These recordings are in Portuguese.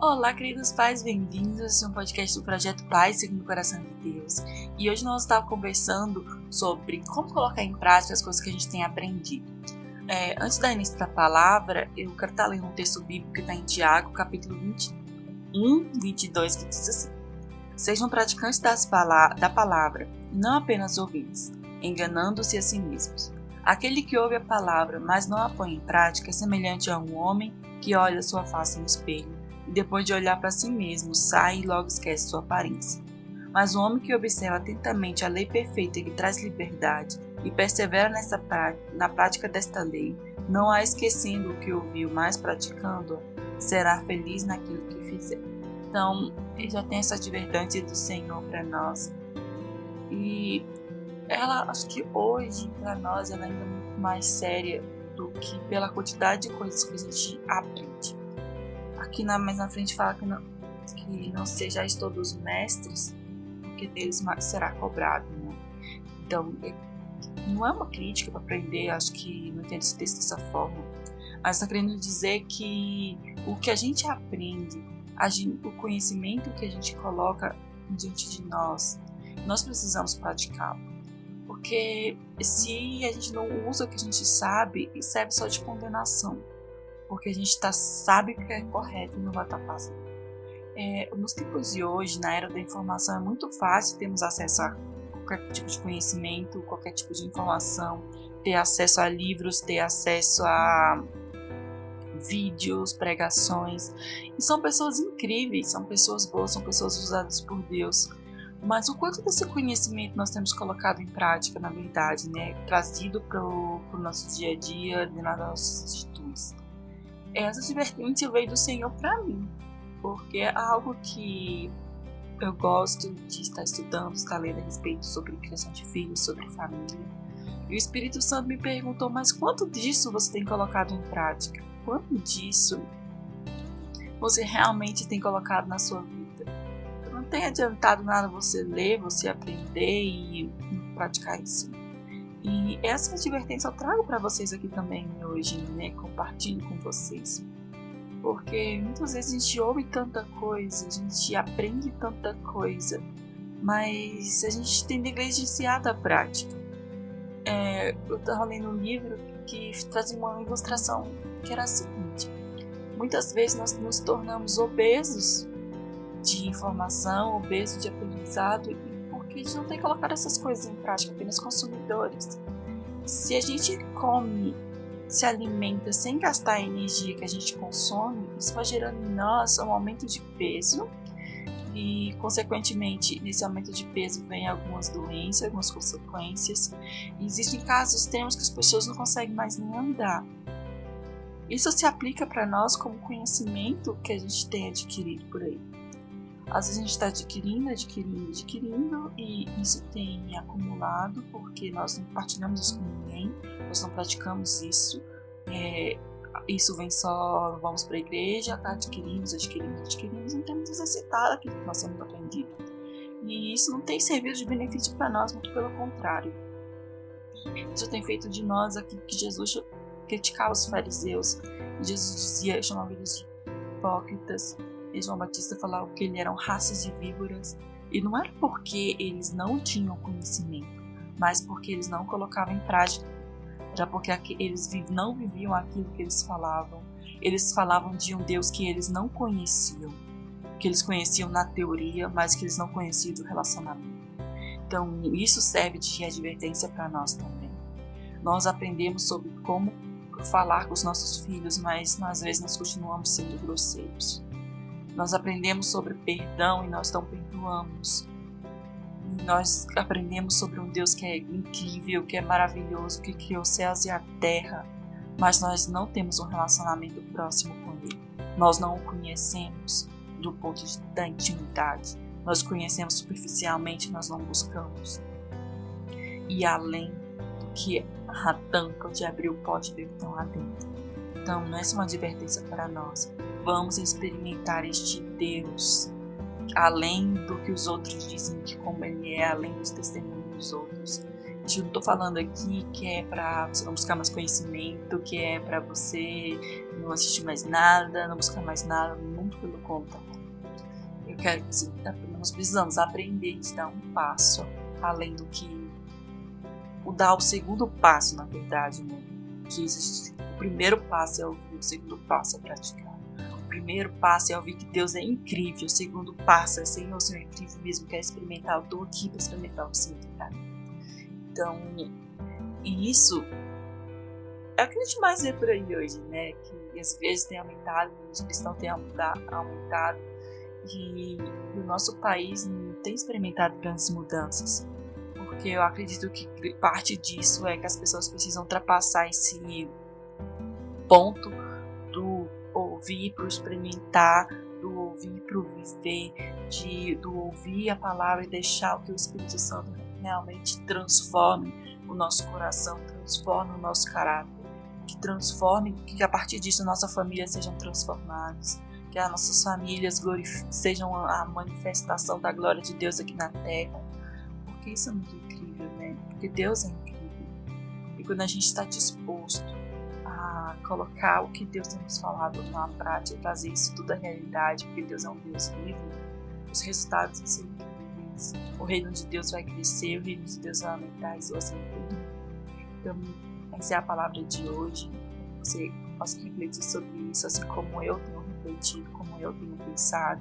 Olá, queridos pais, bem-vindos a um podcast do Projeto Paz segundo o Coração de Deus. E hoje nós estávamos conversando sobre como colocar em prática as coisas que a gente tem aprendido. É, antes da início da palavra, eu quero estar lendo um texto bíblico que está em Tiago, capítulo 21, 22, que diz assim: Sejam praticantes pala da palavra, não apenas ouvintes, enganando-se a si mesmos. Aquele que ouve a palavra, mas não a põe em prática, é semelhante a um homem que olha sua face no espelho e depois de olhar para si mesmo, sai e logo esquece sua aparência. Mas o homem que observa atentamente a lei perfeita que traz liberdade e persevera nessa na prática desta lei, não a esquecendo o que ouviu, mas praticando, será feliz naquilo que fizer. Então, ele já tem essa advertência do Senhor para nós. E ela, acho que hoje, para nós, ela é ainda muito mais séria do que pela quantidade de coisas que a gente aprende. Aqui na, mais na frente fala que não, que não sejais todos mestres, porque deles será cobrado. Né? Então, não é uma crítica para aprender, acho que não entendo esse texto dessa forma, mas está querendo dizer que o que a gente aprende, a gente, o conhecimento que a gente coloca diante de nós, nós precisamos praticá-lo. Porque se a gente não usa o que a gente sabe, serve só de condenação porque a gente tá, sabe que é correto e não vai estar tá. É, nos tempos de hoje, na era da informação, é muito fácil termos acesso a qualquer tipo de conhecimento, qualquer tipo de informação, ter acesso a livros, ter acesso a vídeos, pregações. E são pessoas incríveis, são pessoas boas, são pessoas usadas por Deus. Mas o quanto desse conhecimento nós temos colocado em prática, na verdade, né? Trazido para o nosso dia a dia, nas nossas atitudes essa advertência veio do Senhor para mim, porque é algo que eu gosto de estar estudando, estar lendo a respeito sobre criação de filhos, sobre família. E o Espírito Santo me perguntou: mas quanto disso você tem colocado em prática? Quanto disso você realmente tem colocado na sua vida? Não tem adiantado nada você ler, você aprender e praticar isso. E essa advertência eu trago para vocês aqui também hoje, né? Compartilho com vocês. Porque muitas vezes a gente ouve tanta coisa, a gente aprende tanta coisa, mas a gente tem negligenciado a prática. É, eu estava lendo um livro que trazia uma ilustração que era a seguinte: muitas vezes nós nos tornamos obesos de informação, obesos de aprendizado porque a gente não tem colocado essas coisas em prática, apenas consumidores. Se a gente come, se alimenta sem gastar a energia que a gente consome, isso vai gerando em nós um aumento de peso e, consequentemente, nesse aumento de peso vem algumas doenças, algumas consequências. E existem casos extremos que as pessoas não conseguem mais nem andar. Isso se aplica para nós como conhecimento que a gente tem adquirido por aí. Às vezes a gente está adquirindo, adquirindo, adquirindo e isso tem acumulado porque nós não partilhamos isso com ninguém, nós não praticamos isso. É, isso vem só, vamos para a igreja, tá, adquirimos, adquirimos, adquirimos, não temos exercitado aquilo que nós temos aprendido. E isso não tem servido de benefício para nós, muito pelo contrário. Isso tem feito de nós aquilo que Jesus criticava os fariseus. Jesus dizia, chamava eles de hipócritas, e João Batista falava que eles eram raças de víboras. E não era porque eles não tinham conhecimento, mas porque eles não colocavam em prática. Era porque eles não viviam aquilo que eles falavam. Eles falavam de um Deus que eles não conheciam, que eles conheciam na teoria, mas que eles não conheciam do relacionamento. Então, isso serve de advertência para nós também. Nós aprendemos sobre como falar com os nossos filhos, mas às vezes nós continuamos sendo grosseiros. Nós aprendemos sobre perdão e nós não perdoamos. nós aprendemos sobre um Deus que é incrível, que é maravilhoso, que criou os céus e a terra, mas nós não temos um relacionamento próximo com Ele. Nós não o conhecemos do ponto de, da intimidade. Nós conhecemos superficialmente, nós não buscamos. E além do que a tampa de abrir o pode ver que lá dentro. Então, não é uma advertência para nós, vamos experimentar este Deus além do que os outros dizem de como ele é, além dos testemunhos dos outros. Eu não tô falando aqui que é pra você não buscar mais conhecimento, que é pra você não assistir mais nada, não buscar mais nada, muito pelo contrário. Eu quero que nós precisamos aprender de dar um passo além do que o dar o segundo passo, na verdade, né? Que existe. O primeiro passo é ouvir, o segundo passo é praticar. Primeiro passo é ouvir que Deus é incrível, o segundo passo é Senhor, o é incrível mesmo, quer experimentar, eu tô aqui para experimentar o Senhor, cara. Então, e isso é o que a gente mais vê por aí hoje, né? Que as vezes tem aumentado, os cristãos têm aumentado e o nosso país não tem experimentado grandes mudanças. Porque eu acredito que parte disso é que as pessoas precisam ultrapassar esse ponto ouvir para experimentar, do ouvir para viver, de, do ouvir a palavra e deixar o que o Espírito Santo realmente transforme o nosso coração, transforme o nosso caráter, que transforme, que a partir disso nossa família sejam transformadas, que as nossas famílias sejam a manifestação da glória de Deus aqui na terra, porque isso é muito incrível, né? Porque Deus é incrível. E quando a gente está disposto a colocar o que Deus tem nos falado na prática, trazer isso tudo à realidade, porque Deus é um Deus vivo, os resultados vão ser incríveis. O reino de Deus vai crescer, o reino de Deus vai aumentar e você tudo. Então, essa é a palavra de hoje. Você possa refletir sobre isso, assim como eu tenho refletido, como eu tenho pensado.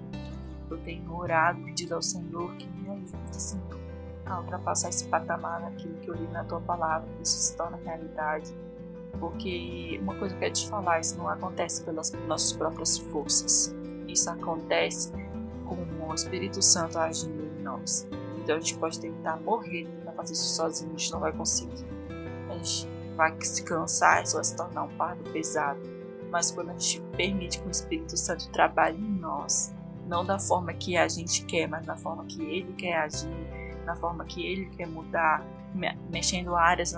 Eu tenho orado, pedido ao Senhor que me ajude, Senhor, a ultrapassar esse patamar daquilo que eu li na tua palavra, que isso se torna realidade. Porque uma coisa que eu quero te falar, isso não acontece pelas nossas próprias forças. Isso acontece com o Espírito Santo agindo em nós. Então a gente pode tentar morrer para fazer isso sozinho, a gente não vai conseguir. A gente vai se cansar, isso vai se tornar um fardo pesado. Mas quando a gente permite que o Espírito Santo trabalhe em nós, não da forma que a gente quer, mas da forma que ele quer agir, na forma que ele quer mudar, mexendo áreas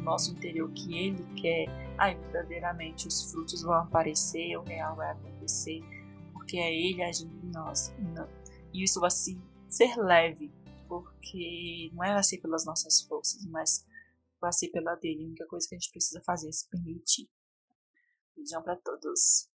no nosso interior que ele quer, aí verdadeiramente os frutos vão aparecer, o real vai acontecer, porque é ele agindo em nós. E isso vai ser leve, porque não é assim pelas nossas forças, mas vai ser pela dele. A única coisa que a gente precisa fazer é se permitir. Beijão para todos.